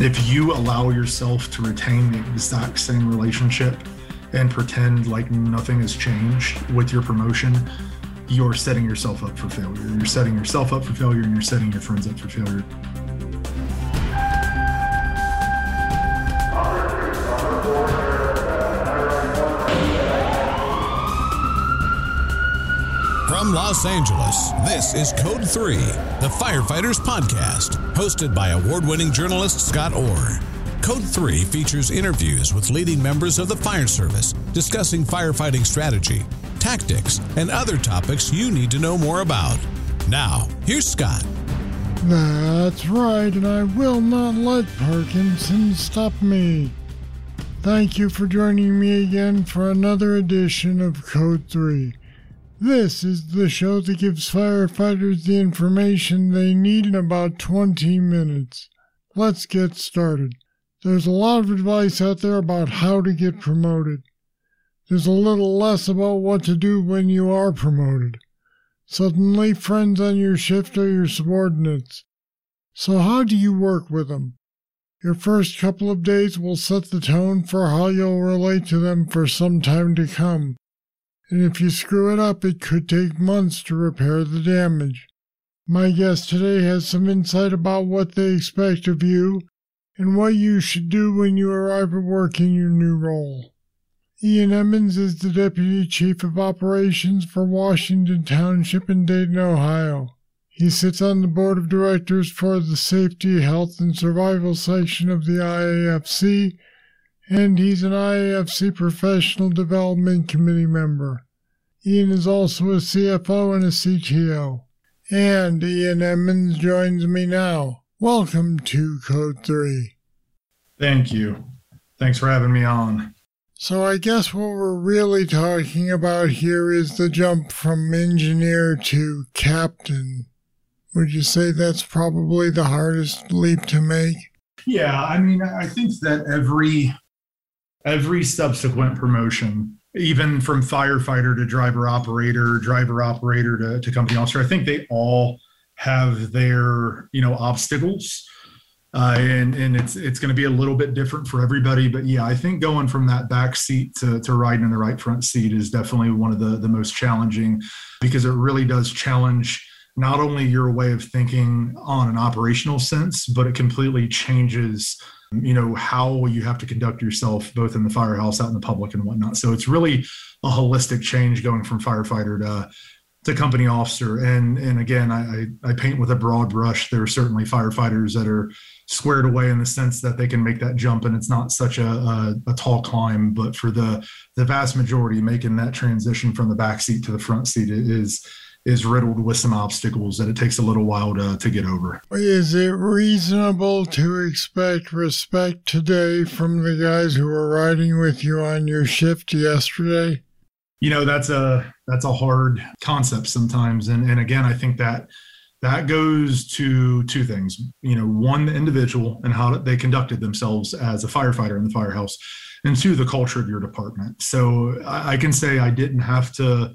If you allow yourself to retain the exact same relationship and pretend like nothing has changed with your promotion, you're setting yourself up for failure. You're setting yourself up for failure and you're setting your friends up for failure. Los Angeles, this is Code 3, the Firefighters Podcast, hosted by award winning journalist Scott Orr. Code 3 features interviews with leading members of the fire service discussing firefighting strategy, tactics, and other topics you need to know more about. Now, here's Scott. That's right, and I will not let Parkinson stop me. Thank you for joining me again for another edition of Code 3. This is the show that gives firefighters the information they need in about 20 minutes. Let's get started. There's a lot of advice out there about how to get promoted. There's a little less about what to do when you are promoted. Suddenly, friends on your shift are your subordinates. So, how do you work with them? Your first couple of days will set the tone for how you'll relate to them for some time to come and if you screw it up, it could take months to repair the damage. My guest today has some insight about what they expect of you and what you should do when you arrive at work in your new role. Ian Emmons is the Deputy Chief of Operations for Washington Township in Dayton, Ohio. He sits on the board of directors for the Safety, Health, and Survival section of the IAFC and he's an IAFC Professional Development Committee member. Ian is also a CFO and a CTO. And Ian Emmons joins me now. Welcome to Code 3. Thank you. Thanks for having me on. So, I guess what we're really talking about here is the jump from engineer to captain. Would you say that's probably the hardest leap to make? Yeah, I mean, I think that every every subsequent promotion, even from firefighter to driver operator, driver operator to, to company officer, I think they all have their, you know, obstacles. Uh, and and it's it's going to be a little bit different for everybody, but yeah, I think going from that back seat to, to riding in the right front seat is definitely one of the the most challenging because it really does challenge not only your way of thinking on an operational sense, but it completely changes you know how you have to conduct yourself both in the firehouse out in the public and whatnot. So it's really a holistic change going from firefighter to to company officer. And and again I, I paint with a broad brush there are certainly firefighters that are squared away in the sense that they can make that jump and it's not such a, a, a tall climb but for the the vast majority making that transition from the back seat to the front seat is is riddled with some obstacles that it takes a little while to, to get over. Is it reasonable to expect respect today from the guys who were riding with you on your shift yesterday? You know, that's a that's a hard concept sometimes. And and again, I think that that goes to two things. You know, one the individual and how they conducted themselves as a firefighter in the firehouse, and two, the culture of your department. So I, I can say I didn't have to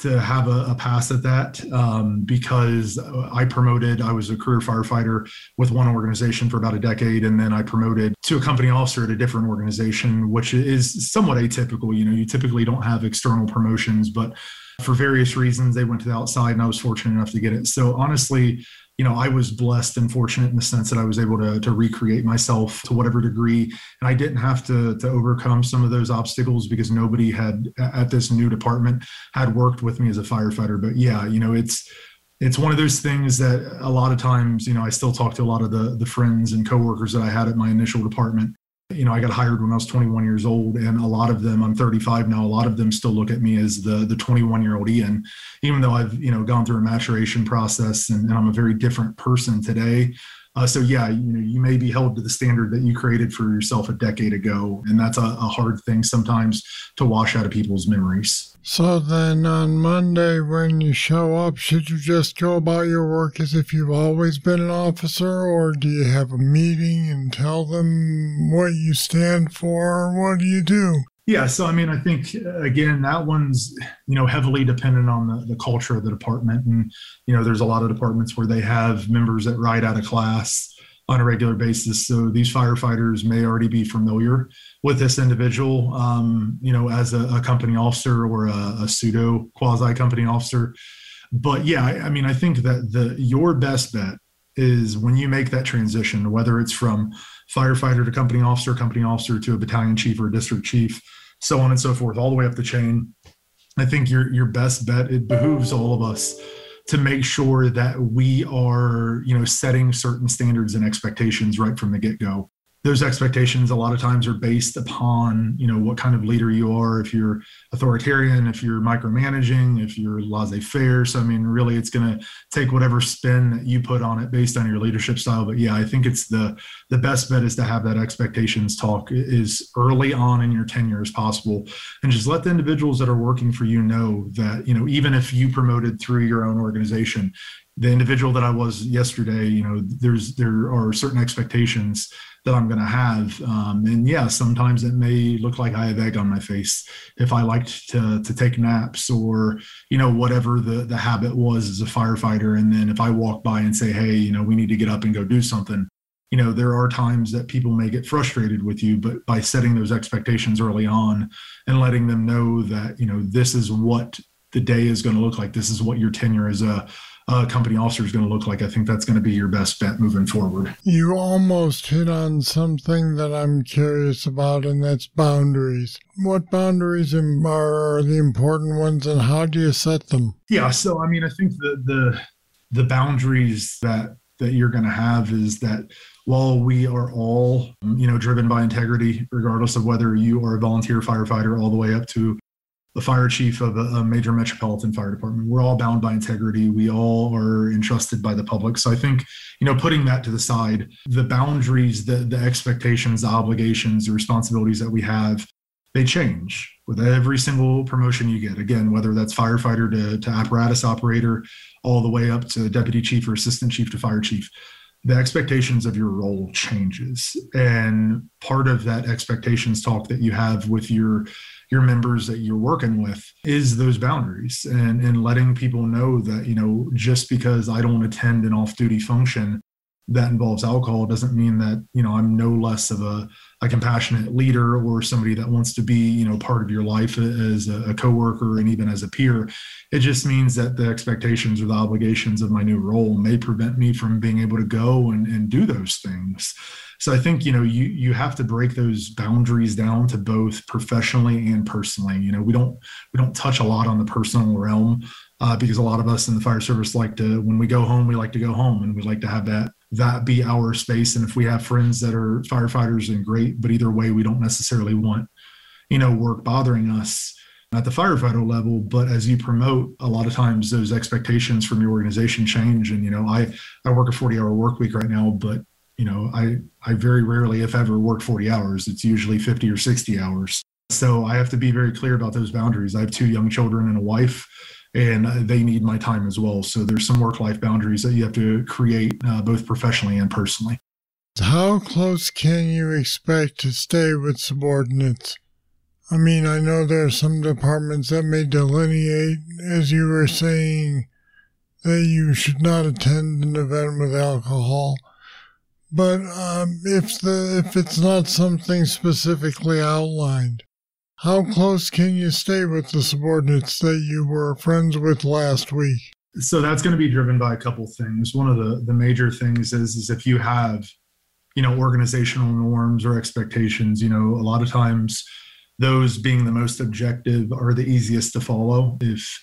to have a, a pass at that um, because I promoted. I was a career firefighter with one organization for about a decade, and then I promoted to a company officer at a different organization, which is somewhat atypical. You know, you typically don't have external promotions, but for various reasons, they went to the outside, and I was fortunate enough to get it. So honestly, you know, I was blessed and fortunate in the sense that I was able to, to recreate myself to whatever degree. And I didn't have to, to overcome some of those obstacles because nobody had at this new department had worked with me as a firefighter. But yeah, you know, it's, it's one of those things that a lot of times, you know, I still talk to a lot of the, the friends and coworkers that I had at my initial department you know, I got hired when I was 21 years old, and a lot of them, I'm 35 now. A lot of them still look at me as the the 21 year old Ian, even though I've you know gone through a maturation process and, and I'm a very different person today. Uh, so yeah, you know, you may be held to the standard that you created for yourself a decade ago, and that's a, a hard thing sometimes to wash out of people's memories. So then on Monday, when you show up, should you just go about your work as if you've always been an officer, or do you have a meeting and tell them what you stand for? What do you do? Yeah, so I mean, I think again that one's you know heavily dependent on the, the culture of the department, and you know there's a lot of departments where they have members that ride out of class on a regular basis. So these firefighters may already be familiar with this individual, um, you know, as a, a, company officer or a, a pseudo quasi company officer. But yeah, I, I mean, I think that the your best bet is when you make that transition, whether it's from firefighter to company officer, company officer to a battalion chief or a district chief, so on and so forth, all the way up the chain. I think your your best bet. It behooves all of us to make sure that we are, you know, setting certain standards and expectations right from the get go those expectations a lot of times are based upon you know what kind of leader you are. If you're authoritarian if you're micromanaging if you're laissez-faire. So i mean really it's going to take whatever spin that you put on it based on your leadership style. But yeah i think it's the the best bet is to have that expectations talk is early on in your tenure as possible. And just let the individuals that are working for you know that you know even if you promoted through your own organization the individual that I was yesterday, you know, there's there are certain expectations that I'm going to have, um, and yeah, sometimes it may look like I have egg on my face if I liked to to take naps or you know whatever the the habit was as a firefighter, and then if I walk by and say, hey, you know, we need to get up and go do something, you know, there are times that people may get frustrated with you, but by setting those expectations early on and letting them know that you know this is what the day is going to look like, this is what your tenure as a uh, company officer is going to look like. I think that's going to be your best bet moving forward. You almost hit on something that I'm curious about, and that's boundaries. What boundaries are, are the important ones, and how do you set them? Yeah, so I mean, I think the the the boundaries that that you're going to have is that while we are all you know driven by integrity regardless of whether you are a volunteer firefighter all the way up to the fire chief of a, major metropolitan fire department. We're all bound by integrity. We all are entrusted by the public. So I think, you know, putting that to the side, the boundaries, the, the expectations, the obligations, the responsibilities that we have, they change with every single promotion you get. Again, whether that's firefighter to, to apparatus operator, all the way up to deputy chief or assistant chief to fire chief the expectations of your role changes. And part of that expectations talk that you have with your your members that you're working with is those boundaries and and letting people know that you know just because i don't attend an off-duty function that involves alcohol doesn't mean that you know i'm no less of a, a compassionate leader or somebody that wants to be you know part of your life as a, a coworker and even as a peer. It just means that the expectations or the obligations of my new role may prevent me from being able to go and, and do those things. So i think you know you you have to break those boundaries down to both professionally and personally. You know we don't we don't touch a lot on the personal realm uh, because a lot of us in the fire service like to when we go home we like to go home and we like to have that that be our space. And if we have friends that are firefighters, and great. But either way, we don't necessarily want, you know, work bothering us at the firefighter level. But as you promote, a lot of times those expectations from your organization change. And you know, I I work a 40 hour work week right now, but you know, I I very rarely, if ever, work 40 hours. It's usually 50 or 60 hours. So I have to be very clear about those boundaries. I have two young children and a wife and they need my time as well. So there's some work life boundaries that you have to create uh, both professionally and personally. How close can you expect to stay with subordinates? I mean, I know there are some departments that may delineate, as you were saying, that you should not attend an event with alcohol. But um, if the if it's not something specifically outlined, how close can you stay with the subordinates that you were friends with last week? So that's going to be driven by a couple things. One of the, the major things is, is if you have, you know, organizational norms or expectations, you know, a lot of times those being the most objective are the easiest to follow. If,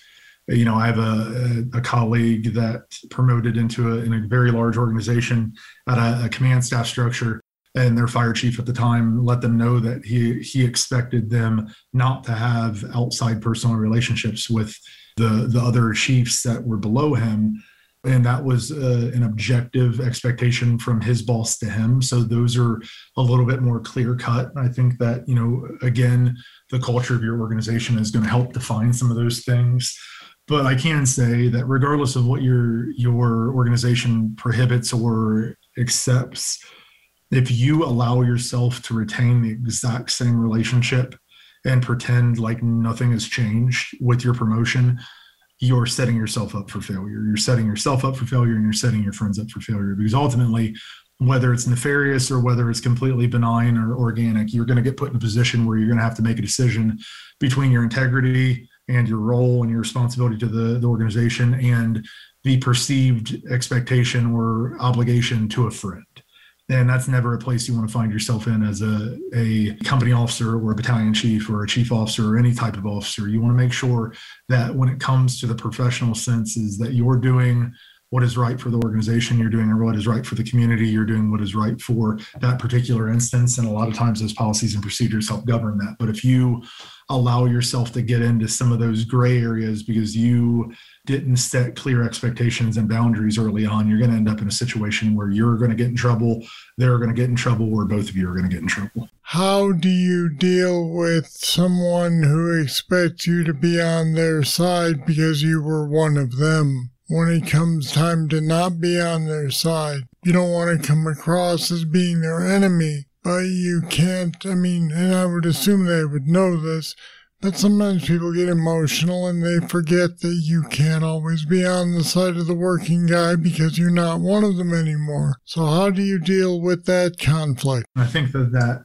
you know, I have a, a, colleague that promoted into a, in a very large organization at a, a command staff structure and their fire chief at the time let them know that he he expected them not to have outside personal relationships with the the other chiefs that were below him. And that was uh, an objective expectation from his boss to him. So those are a little bit more clear cut. I think that you know again the culture of your organization is going to help define some of those things. But i can say that regardless of what your your organization prohibits or accepts if you allow yourself to retain the exact same relationship and pretend like nothing has changed with your promotion, you're setting yourself up for failure. You're setting yourself up for failure and you're setting your friends up for failure because ultimately, whether it's nefarious or whether it's completely benign or organic, you're going to get put in a position where you're going to have to make a decision between your integrity and your role and your responsibility to the, the organization and the perceived expectation or obligation to a friend and that's never a place you want to find yourself in as a, a company officer or a battalion chief or a chief officer or any type of officer. You want to make sure that when it comes to the professional senses that you're doing what is right for the organization. You're doing or what is right for the community. You're doing what is right for that particular instance. And a lot of times those policies and procedures help govern that. But if you allow yourself to get into some of those gray areas because you didn't set clear expectations and boundaries early on you're going to end up in a situation where you're going to get in trouble they're going to get in trouble or both of you are going to get in trouble. How do you deal with someone who expects you to be on their side because you were one of them when it comes time to not be on their side. You don't want to come across as being their enemy, but you can't. I mean, and I would assume they would know this, but sometimes people get emotional and they forget that you can't always be on the side of the working guy because you're not one of them anymore. So, how do you deal with that conflict? I think that that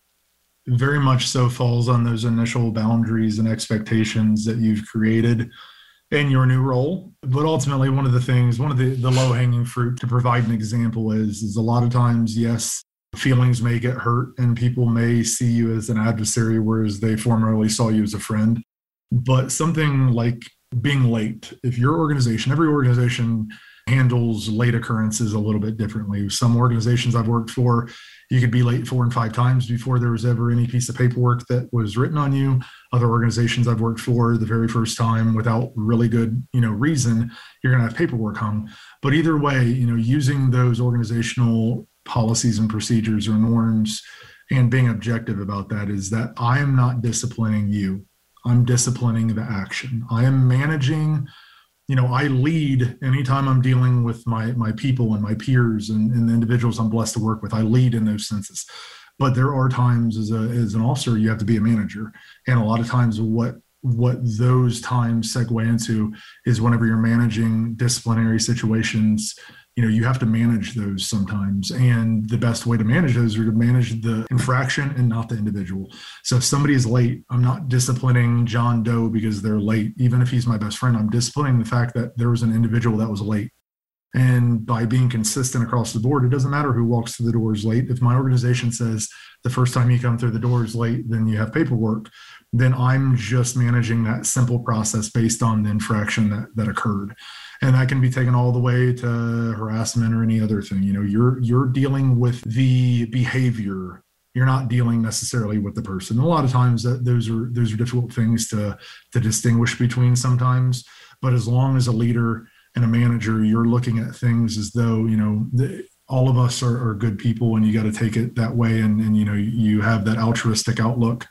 very much so falls on those initial boundaries and expectations that you've created in your new role. But ultimately, one of the things, one of the, the low hanging fruit to provide an example is, is a lot of times, yes, feelings may get hurt and people may see you as an adversary, whereas they formerly saw you as a friend. But something like being late, if your organization, every organization handles late occurrences a little bit differently. Some organizations I've worked for, you could be late four and five times before there was ever any piece of paperwork that was written on you. Other organizations I've worked for, the very first time without really good, you know, reason, you're going to have paperwork hung. But either way, you know, using those organizational policies and procedures or norms and being objective about that is that I am not disciplining you. I'm disciplining the action. I am managing you know i lead anytime i'm dealing with my my people and my peers and, and the individuals i'm blessed to work with i lead in those senses but there are times as a as an officer you have to be a manager. And a lot of times what what those times segue into is whenever you're managing disciplinary situations you know you have to manage those sometimes. And the best way to manage those are to manage the infraction and not the individual. So if somebody is late i'm not disciplining john doe because they're late. Even if he's my best friend i'm disciplining the fact that there was an individual that was late and by being consistent across the board it doesn't matter who walks through the doors late. If my organization says the first time you come through the doors late then you have paperwork then i'm just managing that simple process based on the infraction that, that occurred. And that can be taken all the way to harassment or any other thing. You know you're you're dealing with the behavior. You're not dealing necessarily with the person. A lot of times that those are those are difficult things to to distinguish between sometimes. But as long as a leader and a manager you're looking at things as though you know the, all of us are, are good people and you got to take it that way and, and you know you have that altruistic outlook.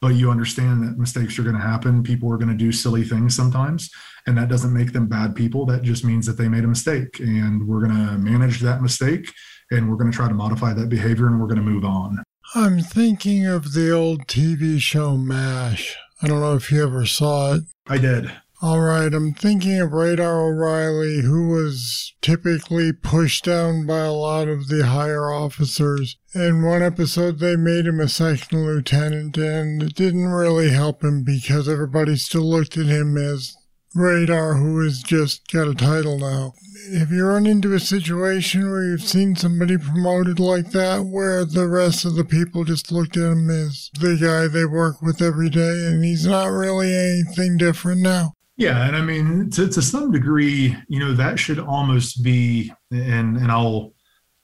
But you understand that mistakes are going to happen. People are going to do silly things sometimes and that doesn't make them bad people. That just means that they made a mistake and we're going to manage that mistake and we're going to try to modify that behavior and we're going to move on. I'm thinking of the old tv show mash. I don't know if you ever saw it. I did all right, I'm thinking of Radar O'Reilly, who was typically pushed down by a lot of the higher officers. In one episode, they made him a second lieutenant, and it didn't really help him because everybody still looked at him as Radar, who has just got a title now. Have you run into a situation where you've seen somebody promoted like that, where the rest of the people just looked at him as the guy they work with every day, and he's not really anything different now? Yeah, and I mean, to, to some degree, you know, that should almost be, and and I'll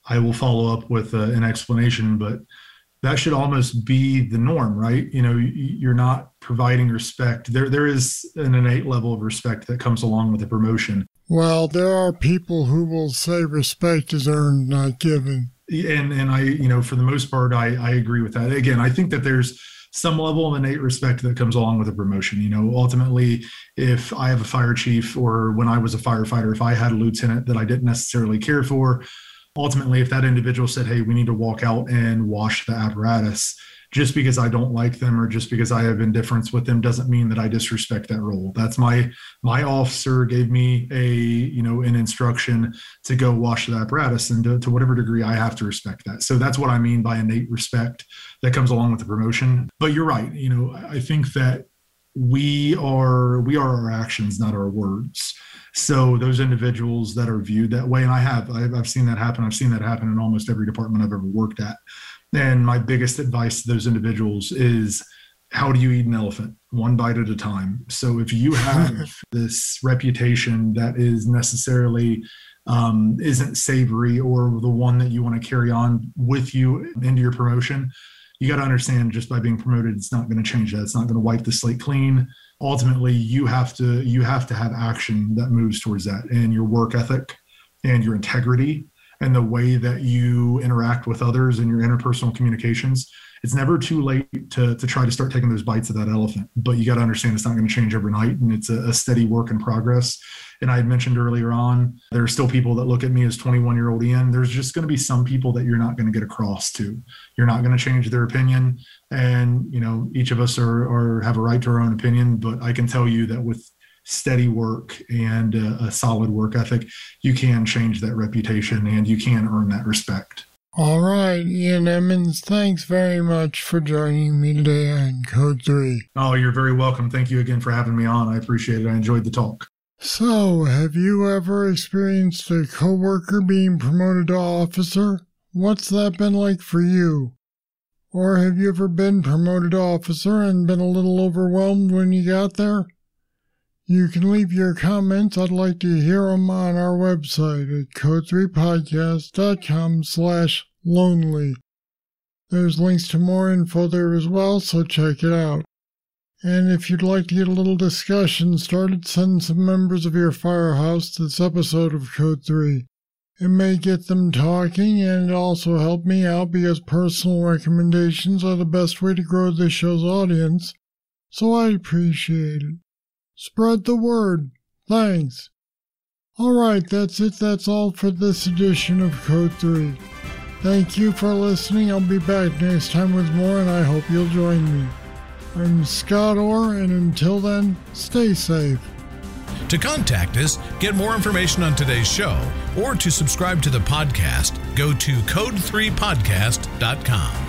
I will follow up with uh, an explanation, but that should almost be the norm, right? You know, you're not providing respect. There, there is an innate level of respect that comes along with a promotion. Well, there are people who will say respect is earned, not given. And and I, you know, for the most part, I I agree with that. Again, I think that there's some level of innate respect that comes along with a promotion. You know, ultimately, if I have a fire chief, or when I was a firefighter, if I had a lieutenant that I didn't necessarily care for, ultimately, if that individual said, "Hey, we need to walk out and wash the apparatus," just because I don't like them or just because I have indifference with them doesn't mean that I disrespect that role. That's my my officer gave me a you know an instruction to go wash the apparatus, and to, to whatever degree I have to respect that. So that's what I mean by innate respect that comes along with the promotion. But you're right. You know, I think that we are we are our actions, not our words. So those individuals that are viewed that way, and I have, I've, I've seen that happen. I've seen that happen in almost every department I've ever worked at. And my biggest advice to those individuals is how do you eat an elephant? One bite at a time. So if you have this reputation that is necessarily um, isn't savory or the one that you want to carry on with you into your promotion, you got to understand just by being promoted, it's not going to change that. It's not going to wipe the slate clean. Ultimately, you have to you have to have action that moves towards that, and your work ethic and your integrity and the way that you interact with others and your interpersonal communications it's never too late to, to try to start taking those bites of that elephant. But you got to understand it's not going to change overnight and it's a, a, steady work in progress. And i had mentioned earlier on there are still people that look at me as 21 year old ian. There's just going to be some people that you're not going to get across to. You're not going to change their opinion. And you know each of us are, are have a right to our own opinion but i can tell you that with steady work and a, a solid work ethic, you can change that reputation and you can earn that respect. All right, Ian Emmons, thanks very much for joining me today on Code 3. Oh, you're very welcome. Thank you again for having me on. I appreciate it. I enjoyed the talk. So, have you ever experienced a coworker being promoted to officer? What's that been like for you? Or have you ever been promoted to officer and been a little overwhelmed when you got there? You can leave your comments. I'd like to hear them on our website at code3podcast.com slash lonely. There's links to more info there as well, so check it out. And if you'd like to get a little discussion started, send some members of your firehouse this episode of Code 3. It may get them talking and also help me out because personal recommendations are the best way to grow the show's audience, so I appreciate it. Spread the word. Thanks. Alright, that's it. That's all for this edition of Code 3. Thank you for listening. I'll be back next time with more, and I hope you'll join me. I'm Scott Orr, and until then, stay safe. To contact us, get more information on today's show, or to subscribe to the podcast, go to code3podcast.com.